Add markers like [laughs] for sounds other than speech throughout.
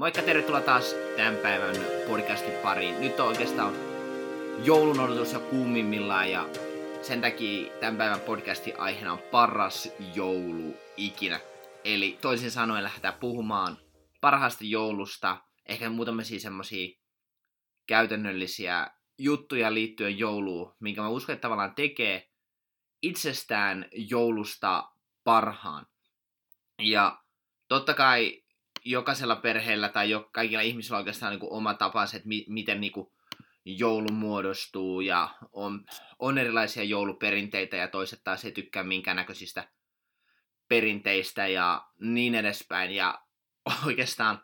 Moikka, tervetuloa taas tämän päivän podcastin pariin. Nyt on oikeastaan joulun odotus jo kuumimmillaan ja sen takia tämän päivän podcastin aiheena on paras joulu ikinä. Eli toisin sanoen lähdetään puhumaan parhaasta joulusta, ehkä muutamia semmoisia käytännöllisiä juttuja liittyen jouluun, minkä mä uskon, että tavallaan tekee itsestään joulusta parhaan. Ja totta kai jokaisella perheellä tai jo, kaikilla ihmisillä on oikeastaan niin kuin oma tapansa, että mi, miten niin kuin joulu muodostuu ja on, on erilaisia jouluperinteitä ja toiset taas ei tykkää minkään näköisistä perinteistä ja niin edespäin. Ja [laughs] oikeastaan,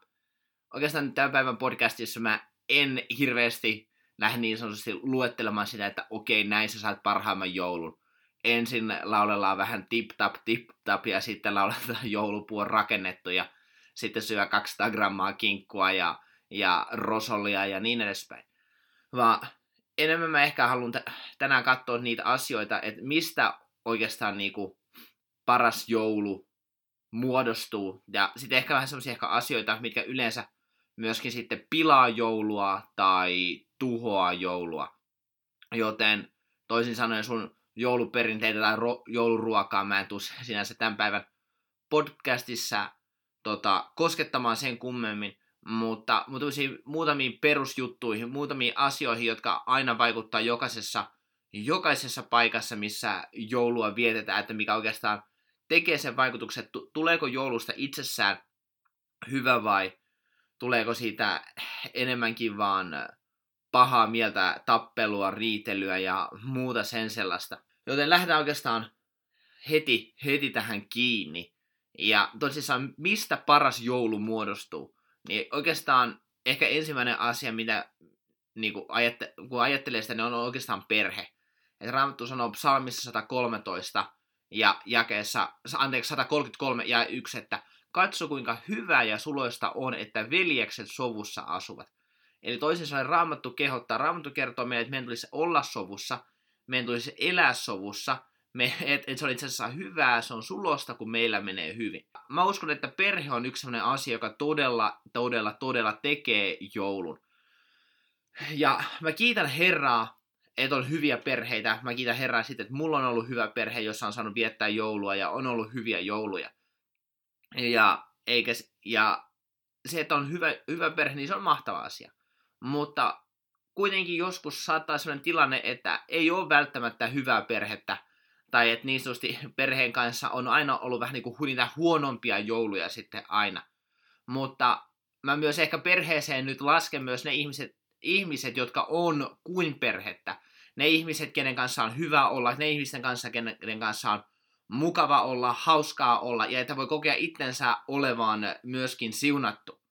oikeastaan tämän päivän podcastissa mä en hirveästi lähde niin sanotusti luettelemaan sitä, että okei, näin sä saat parhaimman joulun. Ensin laulellaan vähän tip-tap, tip-tap ja sitten lauletaan [laughs] joulupuon rakennettu ja sitten syö 200 grammaa kinkkua ja, ja rosolia ja niin edespäin. Vaan enemmän mä ehkä haluan t- tänään katsoa niitä asioita, että mistä oikeastaan niinku paras joulu muodostuu. Ja sitten ehkä vähän sellaisia ehkä asioita, mitkä yleensä myöskin sitten pilaa joulua tai tuhoaa joulua. Joten toisin sanoen sun jouluperinteitä tai ro- jouluruokaa mä en tuu sinänsä tämän päivän podcastissa tota, koskettamaan sen kummemmin, mutta, mutta muutamiin perusjuttuihin, muutamiin asioihin, jotka aina vaikuttaa jokaisessa, jokaisessa paikassa, missä joulua vietetään, että mikä oikeastaan tekee sen vaikutuksen, että tuleeko joulusta itsessään hyvä vai tuleeko siitä enemmänkin vaan pahaa mieltä, tappelua, riitelyä ja muuta sen sellaista. Joten lähdetään oikeastaan heti, heti tähän kiinni. Ja tosissaan, mistä paras joulu muodostuu? Niin oikeastaan ehkä ensimmäinen asia, mitä niin kun, ajatte, kun ajattelee sitä, niin on oikeastaan perhe. Et Raamattu sanoo psalmissa 113 ja jakeessa, anteeksi, 133 ja 1, että katso kuinka hyvää ja suloista on, että veljekset sovussa asuvat. Eli toisin sanoen Raamattu kehottaa, Raamattu kertoo meille, että meidän tulisi olla sovussa, meidän tulisi elää sovussa, me, et, et se on itse asiassa hyvää, se on sulosta, kun meillä menee hyvin. Mä uskon, että perhe on yksi sellainen asia, joka todella, todella, todella tekee joulun. Ja mä kiitän Herraa, että on hyviä perheitä. Mä kiitän Herraa sitten, että mulla on ollut hyvä perhe, jossa on saanut viettää joulua ja on ollut hyviä jouluja. Ja, eikä, ja se, että on hyvä, hyvä perhe, niin se on mahtava asia. Mutta kuitenkin joskus saattaa sellainen tilanne, että ei ole välttämättä hyvää perhettä, tai että niin sanotusti perheen kanssa on aina ollut vähän niin kuin niitä huonompia jouluja sitten aina. Mutta mä myös ehkä perheeseen nyt lasken myös ne ihmiset, ihmiset jotka on kuin perhettä. Ne ihmiset, kenen kanssa on hyvä olla, ne ihmisten kanssa, kenen kanssa on mukava olla, hauskaa olla, ja että voi kokea itsensä olevan myöskin siunattu.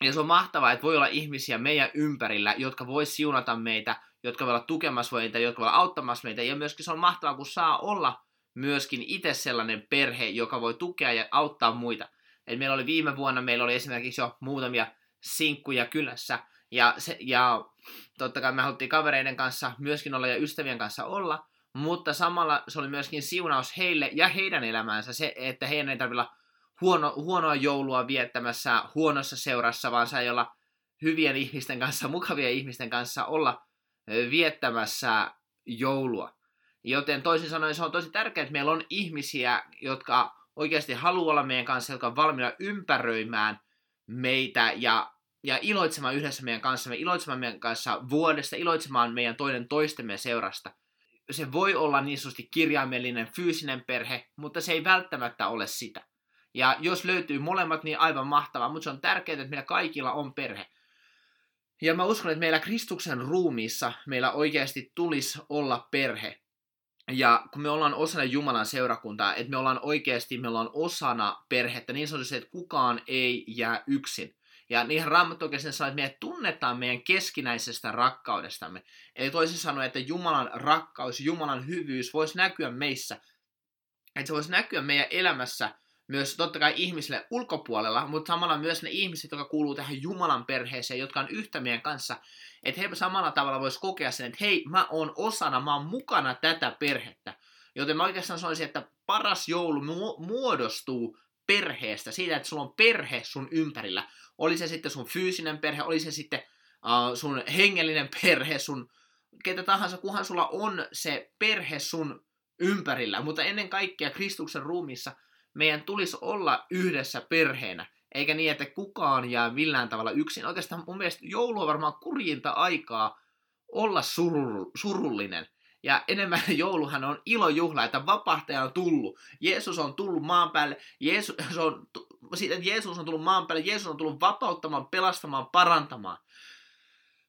Ja se on mahtavaa, että voi olla ihmisiä meidän ympärillä, jotka voi siunata meitä, jotka voi olla tukemassa meitä, jotka voi olla auttamassa meitä. Ja myöskin se on mahtavaa, kun saa olla myöskin itse sellainen perhe, joka voi tukea ja auttaa muita. Eli meillä oli viime vuonna, meillä oli esimerkiksi jo muutamia sinkkuja kylässä. Ja, se, ja totta kai me haluttiin kavereiden kanssa myöskin olla ja ystävien kanssa olla, mutta samalla se oli myöskin siunaus heille ja heidän elämäänsä se, että heidän ei tarvitse olla huono, huonoa joulua viettämässä huonossa seurassa, vaan sai olla hyvien ihmisten kanssa, mukavien ihmisten kanssa olla viettämässä joulua. Joten toisin sanoen se on tosi tärkeää, että meillä on ihmisiä, jotka oikeasti haluaa olla meidän kanssa, jotka on valmiina ympäröimään meitä ja, ja iloitsemaan yhdessä meidän kanssa, iloitsemaan meidän kanssa vuodesta, iloitsemaan meidän toinen toistemme seurasta. Se voi olla niin sanotusti kirjaimellinen, fyysinen perhe, mutta se ei välttämättä ole sitä. Ja jos löytyy molemmat, niin aivan mahtavaa, mutta se on tärkeää, että meillä kaikilla on perhe. Ja mä uskon, että meillä Kristuksen ruumiissa meillä oikeasti tulisi olla perhe. Ja kun me ollaan osana Jumalan seurakuntaa, että me ollaan oikeasti, me ollaan osana perhettä, niin sanotusti, että kukaan ei jää yksin. Ja niinhän Raamattu oikeasti sanoo, että me tunnetaan meidän keskinäisestä rakkaudestamme. Eli toisin sanoen, että Jumalan rakkaus, Jumalan hyvyys voisi näkyä meissä. Että se voisi näkyä meidän elämässä myös totta kai ihmisille ulkopuolella, mutta samalla myös ne ihmiset, jotka kuuluu tähän Jumalan perheeseen, jotka on yhtä meidän kanssa, että he samalla tavalla vois kokea sen, että hei, mä oon osana, mä oon mukana tätä perhettä. Joten mä oikeastaan sanoisin, että paras joulu muodostuu perheestä, siitä, että sulla on perhe sun ympärillä. Oli se sitten sun fyysinen perhe, oli se sitten uh, sun hengellinen perhe, sun ketä tahansa, kunhan sulla on se perhe sun ympärillä. Mutta ennen kaikkea Kristuksen ruumissa meidän tulisi olla yhdessä perheenä. Eikä niin, että kukaan jää millään tavalla yksin. Oikeastaan mun mielestä joulu on varmaan kurjinta aikaa olla surullinen. Ja enemmän [laughs] jouluhan on ilojuhla, että vapahtaja on tullut. Jeesus on tullut maan päälle. Jeesus on, siitä, että Jeesus on tullut maan päälle. Jeesus on tullut vapauttamaan, pelastamaan, parantamaan.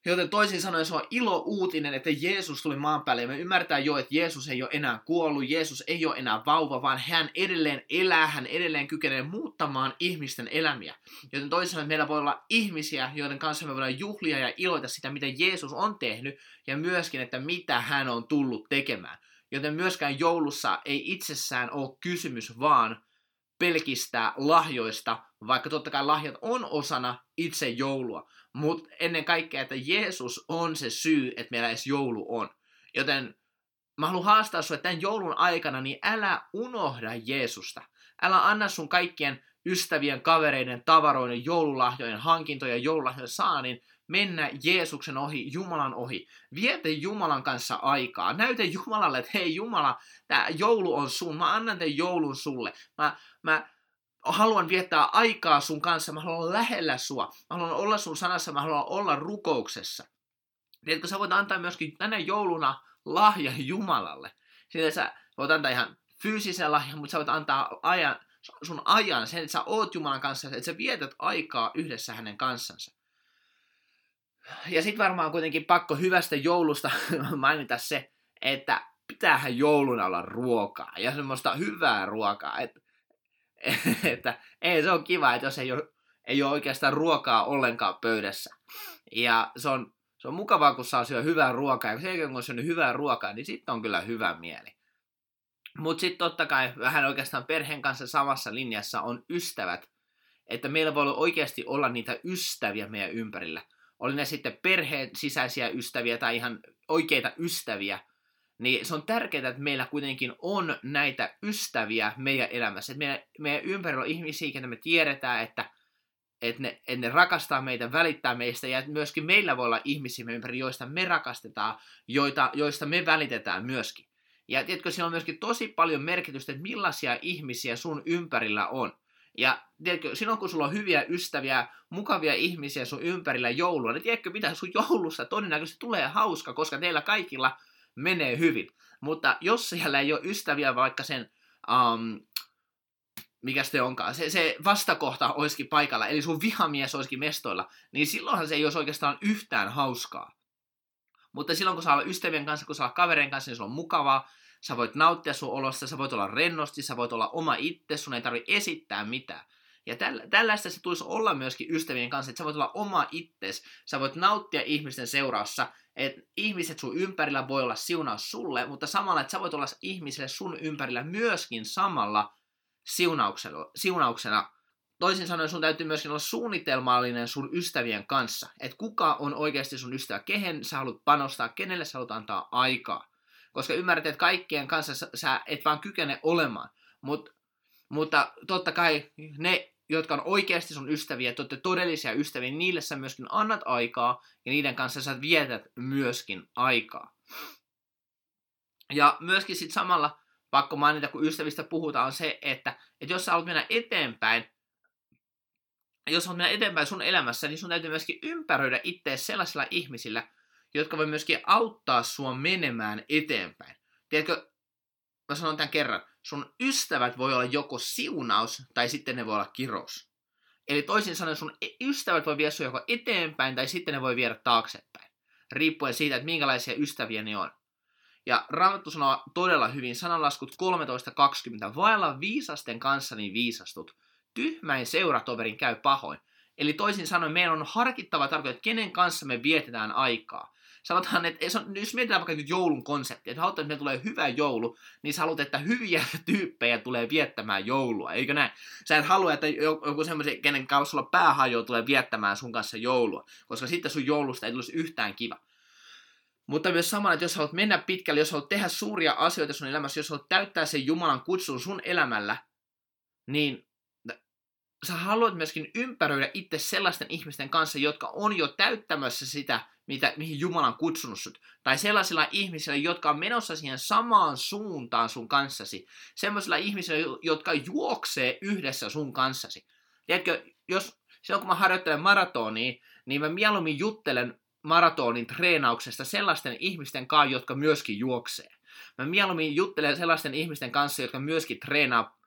Joten toisin sanoen se on ilo uutinen, että Jeesus tuli maan päälle. Ja me ymmärtää jo, että Jeesus ei ole enää kuollut, Jeesus ei ole enää vauva, vaan hän edelleen elää, hän edelleen kykenee muuttamaan ihmisten elämiä. Joten toisin sanoen meillä voi olla ihmisiä, joiden kanssa me voidaan juhlia ja iloita sitä, mitä Jeesus on tehnyt, ja myöskin, että mitä hän on tullut tekemään. Joten myöskään joulussa ei itsessään ole kysymys vaan pelkistä lahjoista, vaikka totta kai lahjat on osana itse joulua, mutta ennen kaikkea, että Jeesus on se syy, että meillä edes joulu on. Joten mä haluan haastaa sinua, että tämän joulun aikana, niin älä unohda Jeesusta. Älä anna sun kaikkien ystävien, kavereiden, tavaroiden, joululahjojen, hankintojen, joululahjojen saanin mennä Jeesuksen ohi, Jumalan ohi. Vietä Jumalan kanssa aikaa. Näytä Jumalalle, että hei Jumala, tämä joulu on sun. Mä annan tämän joulun sulle. Mä, mä haluan viettää aikaa sun kanssa. Mä haluan lähellä sua. Mä haluan olla sun sanassa. Mä haluan olla rukouksessa. Tiedätkö, sä voit antaa myöskin tänä jouluna lahja Jumalalle. Sillä sä voit antaa ihan fyysisen lahjan, mutta sä voit antaa ajan, sun ajan, sen, että sä oot Jumalan kanssa, että sä vietät aikaa yhdessä hänen kanssansa. Ja sitten varmaan kuitenkin pakko hyvästä joulusta [laughs] mainita se, että pitäähän jouluna olla ruokaa ja semmoista hyvää ruokaa. Et, [laughs] että ei se on kiva, että jos ei ole, ei ole oikeastaan ruokaa ollenkaan pöydässä. Ja se on, se on mukavaa, kun saa syödä hyvää ruokaa. Ja sen jälkeen, kun on syönyt hyvää ruokaa, niin sitten on kyllä hyvä mieli. Mutta sitten totta kai vähän oikeastaan perheen kanssa samassa linjassa on ystävät. Että meillä voi oikeasti olla niitä ystäviä meidän ympärillä – oli ne sitten perheen sisäisiä ystäviä tai ihan oikeita ystäviä, niin se on tärkeää, että meillä kuitenkin on näitä ystäviä meidän elämässä. Että meidän, meidän ympärillä on ihmisiä, että me tiedetään, että, että, ne, että ne rakastaa meitä, välittää meistä, ja että myöskin meillä voi olla ihmisiä ympärillä, joista me rakastetaan, joita, joista me välitetään myöskin. Ja tiedätkö, siinä on myöskin tosi paljon merkitystä, että millaisia ihmisiä sun ympärillä on. Ja tiedätkö, silloin kun sulla on hyviä ystäviä, mukavia ihmisiä sun ympärillä joulua, niin tiedätkö mitä sun joulusta todennäköisesti tulee hauska, koska teillä kaikilla menee hyvin. Mutta jos siellä ei ole ystäviä vaikka sen, um, mikä se onkaan, se, se vastakohta olisikin paikalla, eli sun vihamies olisikin mestoilla, niin silloinhan se ei olisi oikeastaan yhtään hauskaa. Mutta silloin kun saa olla ystävien kanssa, kun saa olla kavereiden kanssa, niin se on mukavaa, sä voit nauttia sun olosta, sä voit olla rennosti, sä voit olla oma itse, sun ei tarvi esittää mitään. Ja tällaista se tulisi olla myöskin ystävien kanssa, että sä voit olla oma itses, sä voit nauttia ihmisten seuraussa, että ihmiset sun ympärillä voi olla siunaus sulle, mutta samalla, että sä voit olla ihmisille sun ympärillä myöskin samalla siunauksella, siunauksena. Toisin sanoen sun täytyy myöskin olla suunnitelmallinen sun ystävien kanssa, että kuka on oikeasti sun ystävä, kehen sä haluat panostaa, kenelle sä haluat antaa aikaa. Koska ymmärrät, että kaikkien kanssa sä et vaan kykene olemaan. Mut, mutta totta kai ne, jotka on oikeasti sun ystäviä, että todellisia ystäviä, niille sä myöskin annat aikaa ja niiden kanssa sä vietät myöskin aikaa. Ja myöskin sitten samalla pakko mainita, kun ystävistä puhutaan, on se, että, että jos sä haluat mennä eteenpäin, jos haluat mennä eteenpäin sun elämässä, niin sun täytyy myöskin ympäröidä itseä sellaisilla ihmisillä, jotka voi myöskin auttaa sua menemään eteenpäin. Tiedätkö, mä sanon tämän kerran, sun ystävät voi olla joko siunaus tai sitten ne voi olla kirous. Eli toisin sanoen sun ystävät voi viedä joko eteenpäin tai sitten ne voi viedä taaksepäin. Riippuen siitä, että minkälaisia ystäviä ne on. Ja Raamattu sanoo todella hyvin sananlaskut 13.20. Vailla viisasten kanssa niin viisastut. Tyhmäin seuratoverin käy pahoin. Eli toisin sanoen meidän on harkittava tarkoittaa, kenen kanssa me vietetään aikaa sanotaan, että jos mietitään vaikka nyt joulun konsepti, että haluat, että tulee hyvä joulu, niin sä haluat, että hyviä [laughs] tyyppejä tulee viettämään joulua, eikö näin? Sä et halua, että joku semmoisen, kenen kanssa sulla päähajo tulee viettämään sun kanssa joulua, koska sitten sun joulusta ei tulisi yhtään kiva. Mutta myös samalla, että jos haluat mennä pitkälle, jos haluat tehdä suuria asioita sun elämässä, jos haluat täyttää sen Jumalan kutsun sun elämällä, niin sä haluat myöskin ympäröidä itse sellaisten ihmisten kanssa, jotka on jo täyttämässä sitä, mitä, mihin Jumala on kutsunut sut. Tai sellaisilla ihmisillä, jotka on menossa siihen samaan suuntaan sun kanssasi. Sellaisilla ihmisillä, jotka juoksee yhdessä sun kanssasi. Tiedätkö, jos silloin kun mä harjoittelen maratonia, niin mä mieluummin juttelen maratonin treenauksesta sellaisten ihmisten kanssa, jotka myöskin juoksee. Mä mieluummin juttelen sellaisten ihmisten kanssa, jotka myöskin treenaa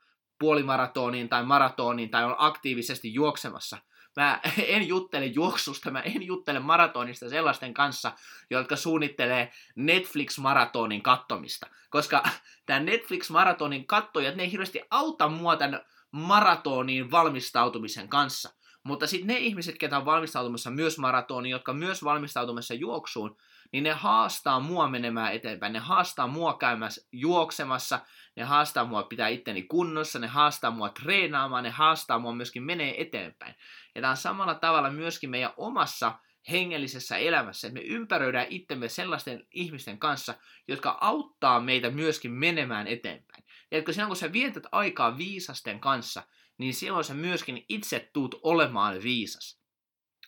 puolimaratoniin tai maratoniin tai on aktiivisesti juoksemassa. Mä [laughs] en juttele juoksusta, mä en juttele maratonista sellaisten kanssa, jotka suunnittelee Netflix-maratonin kattomista. Koska [laughs] tämä Netflix-maratonin kattojat, ne ei hirveästi auta mua tämän maratoniin valmistautumisen kanssa. Mutta sitten ne ihmiset, ketä on valmistautumassa myös maratoniin, jotka myös valmistautumassa juoksuun, niin ne haastaa mua menemään eteenpäin. Ne haastaa mua käymässä juoksemassa, ne haastaa mua pitää itteni kunnossa, ne haastaa mua treenaamaan, ne haastaa mua myöskin menee eteenpäin. Ja tämä on samalla tavalla myöskin meidän omassa hengellisessä elämässä, että me ympäröidään itsemme sellaisten ihmisten kanssa, jotka auttaa meitä myöskin menemään eteenpäin. Ja silloin kun sä vietät aikaa viisasten kanssa, niin silloin sä myöskin itse tuut olemaan viisas.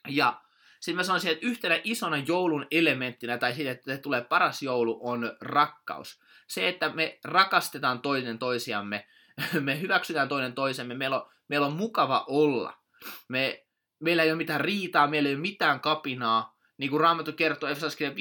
Ja sitten mä sanoisin, että yhtenä isona joulun elementtinä, tai siitä, että tulee paras joulu, on rakkaus. Se, että me rakastetaan toinen toisiamme, [laughs] me hyväksytään toinen toisemme, meillä on, meillä on mukava olla. Me, meillä ei ole mitään riitaa, meillä ei ole mitään kapinaa. Niin kuin Raamattu kertoo Efesoskirja 5.25,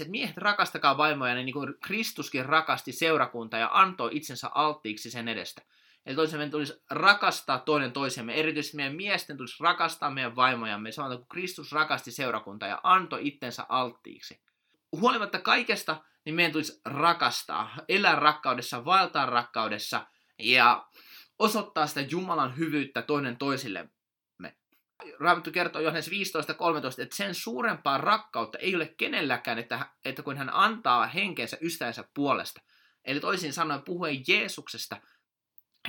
että miehet rakastakaa vaimoja, niin kuin Kristuskin rakasti seurakuntaa ja antoi itsensä alttiiksi sen edestä. Eli toisin meidän tulisi rakastaa toinen toisemme. Erityisesti meidän miesten tulisi rakastaa meidän vaimojamme. Sanotaan, kun Kristus rakasti seurakuntaa ja antoi itsensä alttiiksi. Huolimatta kaikesta, niin meidän tulisi rakastaa, elää rakkaudessa, vaeltaa rakkaudessa ja osoittaa sitä Jumalan hyvyyttä toinen toisillemme. Raamattu kertoo Johannes 15.13, että sen suurempaa rakkautta ei ole kenelläkään, että, että kun hän antaa henkensä ystävänsä puolesta. Eli toisin sanoen puhuen Jeesuksesta,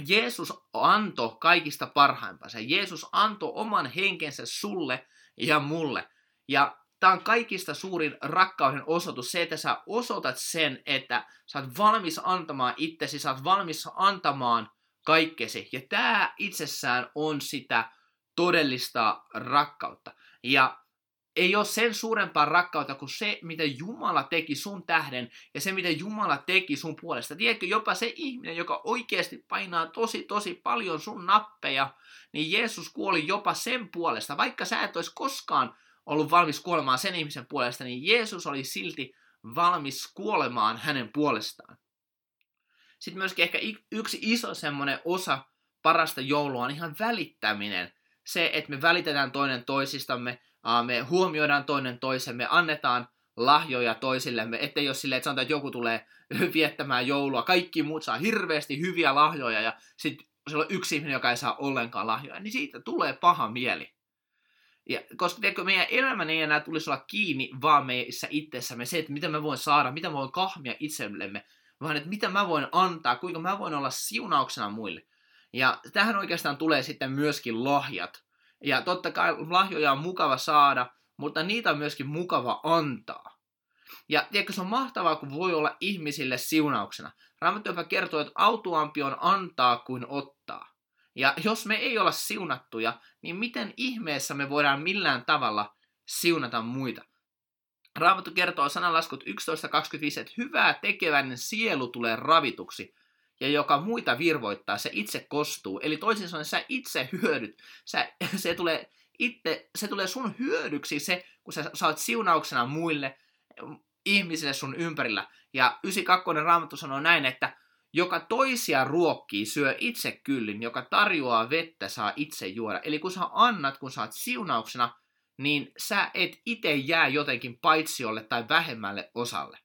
Jeesus antoi kaikista parhaimpansa. Jeesus antoi oman henkensä sulle ja mulle. Ja tämä on kaikista suurin rakkauden osoitus, se, että sä osoitat sen, että sä oot valmis antamaan itsesi, sä oot valmis antamaan kaikkesi. Ja tämä itsessään on sitä todellista rakkautta. Ja ei ole sen suurempaa rakkautta kuin se, mitä Jumala teki sun tähden ja se, mitä Jumala teki sun puolesta. Tiedätkö, jopa se ihminen, joka oikeasti painaa tosi, tosi paljon sun nappeja, niin Jeesus kuoli jopa sen puolesta. Vaikka sä et olisi koskaan ollut valmis kuolemaan sen ihmisen puolesta, niin Jeesus oli silti valmis kuolemaan hänen puolestaan. Sitten myöskin ehkä yksi iso semmoinen osa parasta joulua on ihan välittäminen. Se, että me välitetään toinen toisistamme, me huomioidaan toinen toisemme, annetaan lahjoja toisillemme, ettei jos silleen, että sanotaan, että joku tulee [laughs] viettämään joulua, kaikki muut saa hirveästi hyviä lahjoja ja sitten se on yksi ihminen, joka ei saa ollenkaan lahjoja, niin siitä tulee paha mieli. Ja, koska tiedätkö, meidän elämän ei enää tulisi olla kiinni vaan meissä itsessämme, se, että mitä mä voin saada, mitä mä voin kahmia itsellemme, vaan että mitä mä voin antaa, kuinka mä voin olla siunauksena muille. Ja tähän oikeastaan tulee sitten myöskin lahjat. Ja totta kai lahjoja on mukava saada, mutta niitä on myöskin mukava antaa. Ja tiedätkö, se on mahtavaa, kun voi olla ihmisille siunauksena. Raamattu jopa kertoo, että autuampi on antaa kuin ottaa. Ja jos me ei olla siunattuja, niin miten ihmeessä me voidaan millään tavalla siunata muita? Raamattu kertoo sananlaskut 11.25, että hyvää tekeväinen sielu tulee ravituksi, ja joka muita virvoittaa, se itse kostuu. Eli toisin sanoen sä itse hyödyt. Sä, [laughs] se, tulee itse, se tulee sun hyödyksi se, kun sä saat siunauksena muille ihmisille sun ympärillä. Ja 92. raamattu sanoo näin, että joka toisia ruokkii, syö itse kyllin, joka tarjoaa vettä, saa itse juoda. Eli kun sä annat, kun saat siunauksena, niin sä et itse jää jotenkin paitsiolle tai vähemmälle osalle.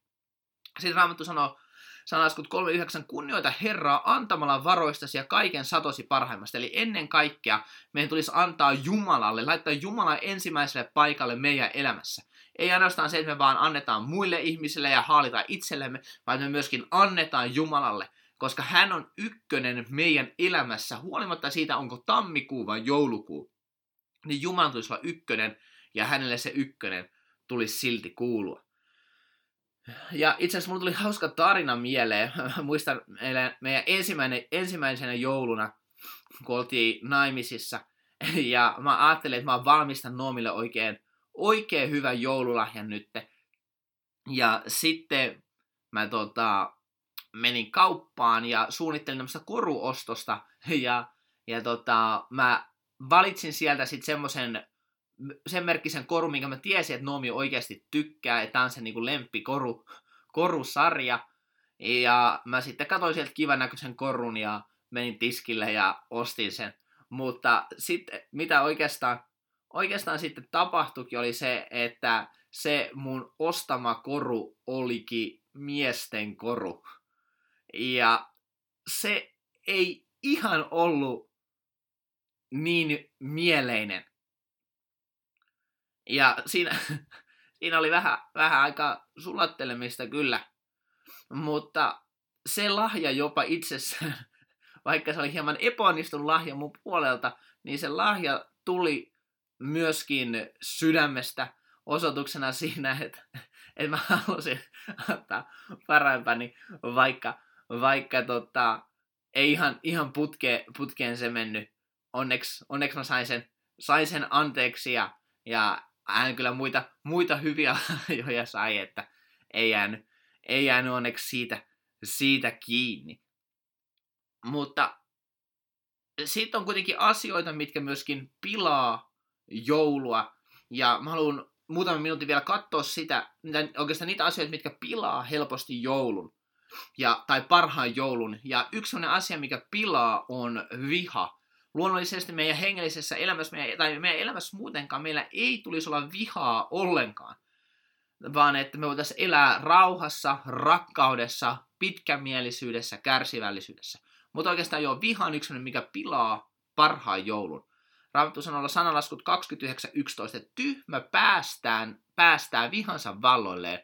Sitten Raamattu sanoo Sanalaskut 3.9. Kunnioita Herraa antamalla varoistasi ja kaiken satosi parhaimmasta. Eli ennen kaikkea meidän tulisi antaa Jumalalle, laittaa Jumala ensimmäiselle paikalle meidän elämässä. Ei ainoastaan se, että me vaan annetaan muille ihmisille ja haalitaan itsellemme, vaan me myöskin annetaan Jumalalle, koska hän on ykkönen meidän elämässä, huolimatta siitä, onko tammikuu vai joulukuu. Niin Jumala tulisi olla ykkönen, ja hänelle se ykkönen tulisi silti kuulua. Ja itse asiassa mulla tuli hauska tarina mieleen. [laughs] Muistan meidän ensimmäinen, ensimmäisenä jouluna, kun oltiin naimisissa. [laughs] Ja mä ajattelin, että mä valmistan Noomille oikein, oikein hyvän joululahjan nytte. Ja sitten mä tota, menin kauppaan ja suunnittelin tämmöistä koruostosta. [laughs] Ja, ja tota, mä valitsin sieltä sitten semmoisen sen merkkisen koru, minkä mä tiesin, että Noomi oikeasti tykkää, että tämä on se niin lemppikoru korusarja. Ja mä sitten katsoin sieltä kivan näköisen korun ja menin tiskille ja ostin sen. Mutta sitten mitä oikeastaan, oikeastaan sitten tapahtuikin oli se, että se mun ostama koru olikin miesten koru. Ja se ei ihan ollut niin mieleinen. Ja siinä, [laughs] siinä oli vähän, vähän aika sulattelemista kyllä. Mutta se lahja jopa itsessään, [laughs] vaikka se oli hieman epäonnistunut lahja mun puolelta, niin se lahja tuli myöskin sydämestä osoituksena [laughs] siinä, että, että mä halusin antaa parempani, vaikka, vaikka tota, ei ihan, ihan putke, putkeen se mennyt. Onneksi, onneksi mä sain sen, sain sen anteeksi ja, ja hän kyllä muita, muita hyviä [laughs] lahjoja sai, että ei jäänyt, ei jäänyt onneksi siitä, siitä kiinni. Mutta sitten on kuitenkin asioita, mitkä myöskin pilaa joulua. Ja mä haluan muutaman minuutin vielä katsoa sitä, oikeastaan niitä asioita, mitkä pilaa helposti joulun. Ja, tai parhaan joulun. Ja yksi sellainen asia, mikä pilaa, on viha luonnollisesti meidän hengellisessä elämässä, meidän, tai meidän elämässä muutenkaan, meillä ei tulisi olla vihaa ollenkaan, vaan että me voitaisiin elää rauhassa, rakkaudessa, pitkämielisyydessä, kärsivällisyydessä. Mutta oikeastaan jo viha on yksi mikä pilaa parhaan joulun. Raamattu sanoo sanalaskut 29.11, että tyhmä päästään, päästää vihansa valloilleen,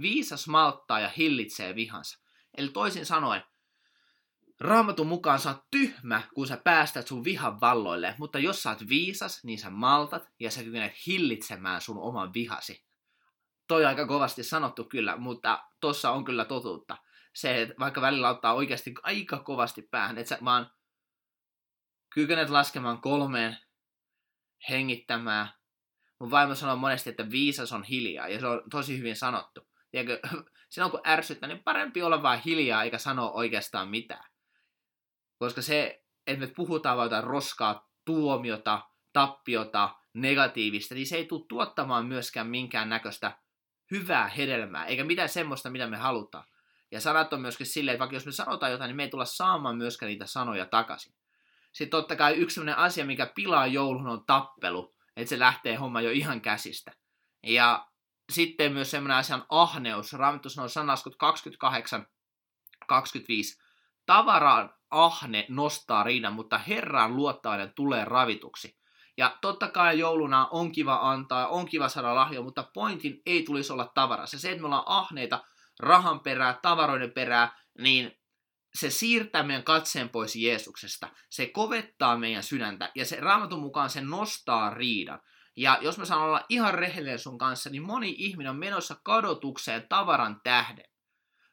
viisas malttaa ja hillitsee vihansa. Eli toisin sanoen, Raamatun mukaan sä oot tyhmä, kun sä päästät sun vihan valloille, mutta jos sä oot viisas, niin sä maltat ja sä kykenet hillitsemään sun oman vihasi. Toi aika kovasti sanottu kyllä, mutta tossa on kyllä totuutta. Se, että vaikka välillä ottaa oikeasti aika kovasti päähän, että sä vaan kykenet laskemaan kolmeen, hengittämään. Mun vaimo sanoo monesti, että viisas on hiljaa, ja se on tosi hyvin sanottu. Tiedätkö, [laughs] silloin kun ärsyttää, niin parempi olla vaan hiljaa eikä sanoa oikeastaan mitään. Koska se, että me puhutaan vaan jotain roskaa, tuomiota, tappiota, negatiivista, niin se ei tule tuottamaan myöskään minkään näköistä hyvää hedelmää, eikä mitään semmoista, mitä me halutaan. Ja sanat on myöskin silleen, että vaikka jos me sanotaan jotain, niin me ei tulla saamaan myöskään niitä sanoja takaisin. Sitten totta kai yksi sellainen asia, mikä pilaa joulun, on tappelu. Että se lähtee homma jo ihan käsistä. Ja sitten myös semmoinen asia on ahneus. Raamattu sanoo sanaskut 28, 25. Tavaraan ahne nostaa riidan, mutta Herran luottainen tulee ravituksi. Ja totta kai jouluna on kiva antaa, on kiva saada lahjoja, mutta pointin ei tulisi olla tavarassa. Se, että me ollaan ahneita rahan perää, tavaroiden perää, niin se siirtää meidän katseen pois Jeesuksesta. Se kovettaa meidän sydäntä ja se raamatun mukaan se nostaa riidan. Ja jos mä sanon olla ihan rehellinen sun kanssa, niin moni ihminen on menossa kadotukseen tavaran tähden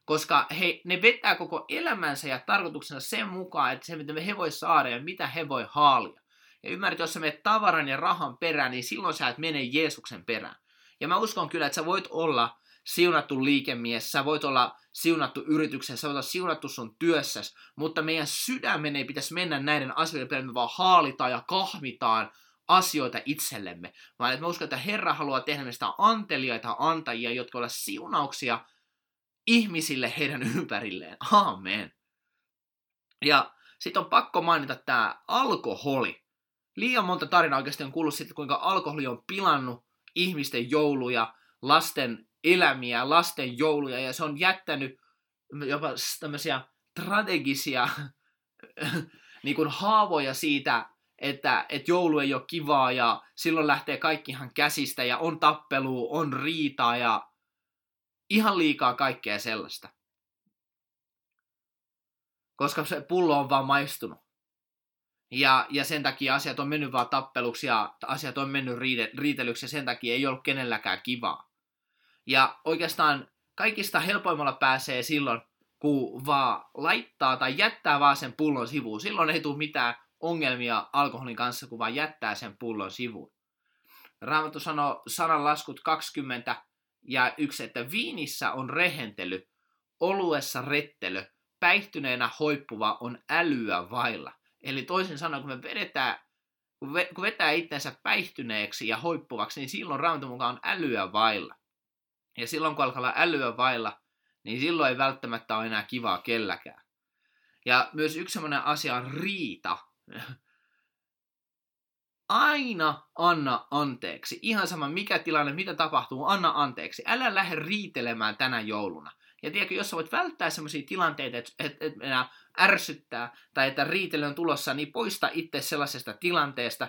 koska he, ne vetää koko elämänsä ja tarkoituksena sen mukaan, että se mitä he voi saada ja mitä he voi haalia. Ja ymmärrät, jos sä menet tavaran ja rahan perään, niin silloin sä et mene Jeesuksen perään. Ja mä uskon kyllä, että sä voit olla siunattu liikemies, sä voit olla siunattu yrityksessä, sä voit olla siunattu sun työssäsi, mutta meidän sydämen ei pitäisi mennä näiden asioiden perään, me vaan haalitaan ja kahmitaan asioita itsellemme, vaan että mä uskon, että Herra haluaa tehdä meistä anteliaita antajia, jotka ovat siunauksia ihmisille heidän [laughs] ympärilleen. Aamen. Ja sitten on pakko mainita tämä alkoholi. Liian monta tarinaa oikeasti on kuullut siitä, kuinka alkoholi on pilannut ihmisten jouluja, lasten elämiä, lasten jouluja, ja se on jättänyt jopa tämmöisiä strategisia [laughs] niin kuin haavoja siitä, että, että joulu ei ole kivaa ja silloin lähtee kaikki ihan käsistä ja on tappelu, on riitaa ja Ihan liikaa kaikkea sellaista. Koska se pullo on vaan maistunut. Ja, ja sen takia asiat on mennyt vaan tappeluksi ja asiat on mennyt riide, riitelyksi ja sen takia ei ollut kenelläkään kivaa. Ja oikeastaan kaikista helpoimmalla pääsee silloin, kun vaan laittaa tai jättää vaan sen pullon sivuun. Silloin ei tule mitään ongelmia alkoholin kanssa, kun vaan jättää sen pullon sivuun. Raamattu sanoo sanan laskut 20 ja yksi, että viinissä on rehentely, oluessa rettelö, päihtyneenä hoippuva on älyä vailla. Eli toisin sanoen, kun me vedetään, kun vetää itsensä päihtyneeksi ja hoippuvaksi, niin silloin raamatun mukaan on älyä vailla. Ja silloin kun alkaa olla älyä vailla, niin silloin ei välttämättä ole enää kivaa kelläkään. Ja myös yksi sellainen asia on riita. Aina anna anteeksi. Ihan sama mikä tilanne, mitä tapahtuu, anna anteeksi. Älä lähde riitelemään tänä jouluna. Ja tiedätkö, jos sä voit välttää sellaisia tilanteita, että et, et enää ärsyttää tai että riitely on tulossa, niin poista itse sellaisesta tilanteesta.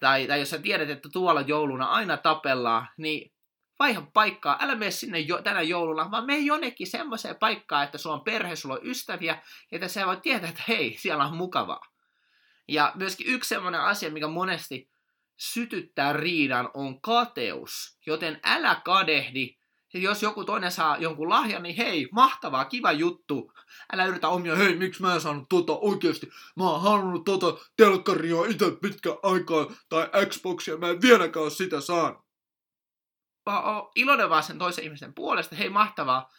Tai, tai jos sä tiedät, että tuolla jouluna aina tapellaan, niin vaiha paikkaa, älä mene sinne jo, tänä jouluna, vaan mene jonnekin semmoiseen paikkaan, että sulla on perhe, sulla on ystäviä, että sä voit tietää, että hei, siellä on mukavaa. Ja myöskin yksi semmoinen asia, mikä monesti sytyttää riidan, on kateus. Joten älä kadehdi, jos joku toinen saa jonkun lahjan, niin hei, mahtavaa, kiva juttu. Älä yritä omia, hei, miksi mä en saanut tota oikeasti. Mä oon halunnut tota telkkaria itse pitkä aikaa, tai Xboxia, mä en vieläkään sitä saanut vaan iloinen vaan sen toisen ihmisen puolesta. Hei, mahtavaa.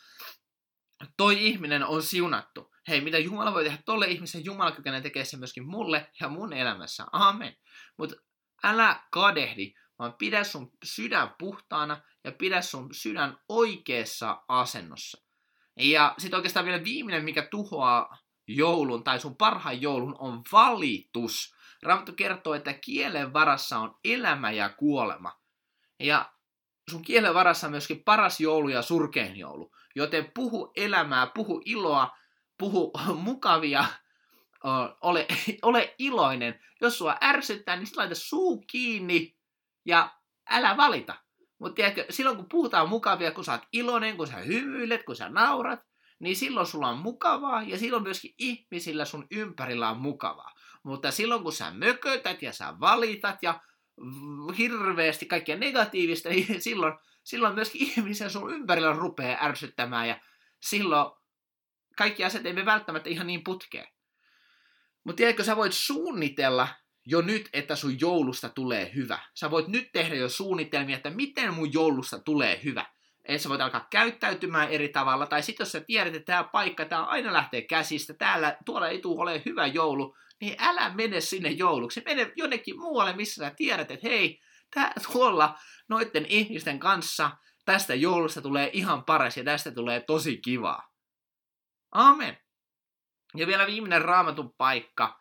Toi ihminen on siunattu. Hei, mitä Jumala voi tehdä tolle ihmisen, Jumala kykenee tekemään se myöskin mulle ja mun elämässä. Amen. Mutta älä kadehdi, vaan pidä sun sydän puhtaana ja pidä sun sydän oikeassa asennossa. Ja sitten oikeastaan vielä viimeinen, mikä tuhoaa joulun tai sun parhaan joulun on valitus. Raamattu kertoo, että kielen varassa on elämä ja kuolema. Ja sun kielen varassa on myöskin paras joulu ja surkein joulu. Joten puhu elämää, puhu iloa, puhu mukavia, ole, [laughs] ole iloinen. Jos sua ärsyttää, niin laita suu kiinni ja älä valita. Mutta tiedätkö, silloin kun puhutaan mukavia, kun sä oot iloinen, kun sä hymyilet, kun sä naurat, niin silloin sulla on mukavaa ja silloin myöskin ihmisillä sun ympärillä on mukavaa. Mutta silloin kun sä mökötät ja sä valitat ja hirveästi kaikkea negatiivista, [laughs] niin silloin, silloin myöskin ihmisen sun ympärillä rupeaa ärsyttämään ja silloin kaikki asiat ei me välttämättä ihan niin putkeen. Mutta tiedätkö, sä voit suunnitella jo nyt, että sun joulusta tulee hyvä. Sä voit nyt tehdä jo suunnitelmia, että miten mun joulusta tulee hyvä. Että sä voit alkaa käyttäytymään eri tavalla, tai sitten jos sä tiedät, että tämä paikka, tämä aina lähtee käsistä, täällä, tuolla ei tule ole hyvä joulu, niin älä mene sinne jouluksi. Mene jonnekin muualle, missä sä tiedät, että hei, tää, tuolla noiden ihmisten kanssa tästä joulusta tulee ihan paras ja tästä tulee tosi kivaa. Amen. Ja vielä viimeinen raamatun paikka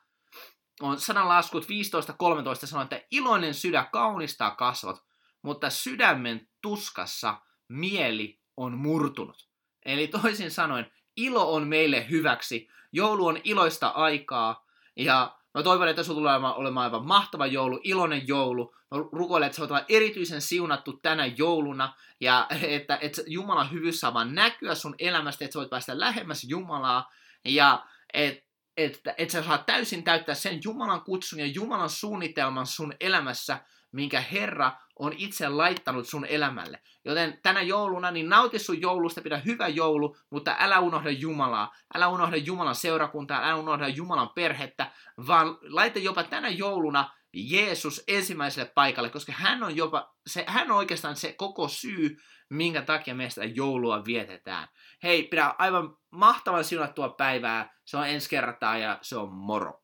on sananlaskut 15.13 sanoo, että iloinen sydä kaunistaa kasvot, mutta sydämen tuskassa mieli on murtunut. Eli toisin sanoen, ilo on meille hyväksi. Joulu on iloista aikaa, ja mä toivon, että sulla tulee olemaan aivan mahtava joulu, iloinen joulu. Mä rukoilen, että sä olla erityisen siunattu tänä jouluna ja [laughs] että, että Jumalan hyvyys saa vaan näkyä sun elämästä, että sä voit päästä lähemmäs Jumalaa ja että että, että sä saat täysin täyttää sen Jumalan kutsun ja Jumalan suunnitelman sun elämässä, minkä Herra on itse laittanut sun elämälle. Joten tänä jouluna, niin nauti sun joulusta, pidä hyvä joulu, mutta älä unohda Jumalaa. Älä unohda Jumalan seurakuntaa, älä unohda Jumalan perhettä, vaan laita jopa tänä jouluna Jeesus ensimmäiselle paikalle, koska hän on, jopa, se, hän on oikeastaan se koko syy, minkä takia me sitä joulua vietetään. Hei, pidä aivan mahtavan siunattua päivää. Se on ensi kertaa ja se on moro.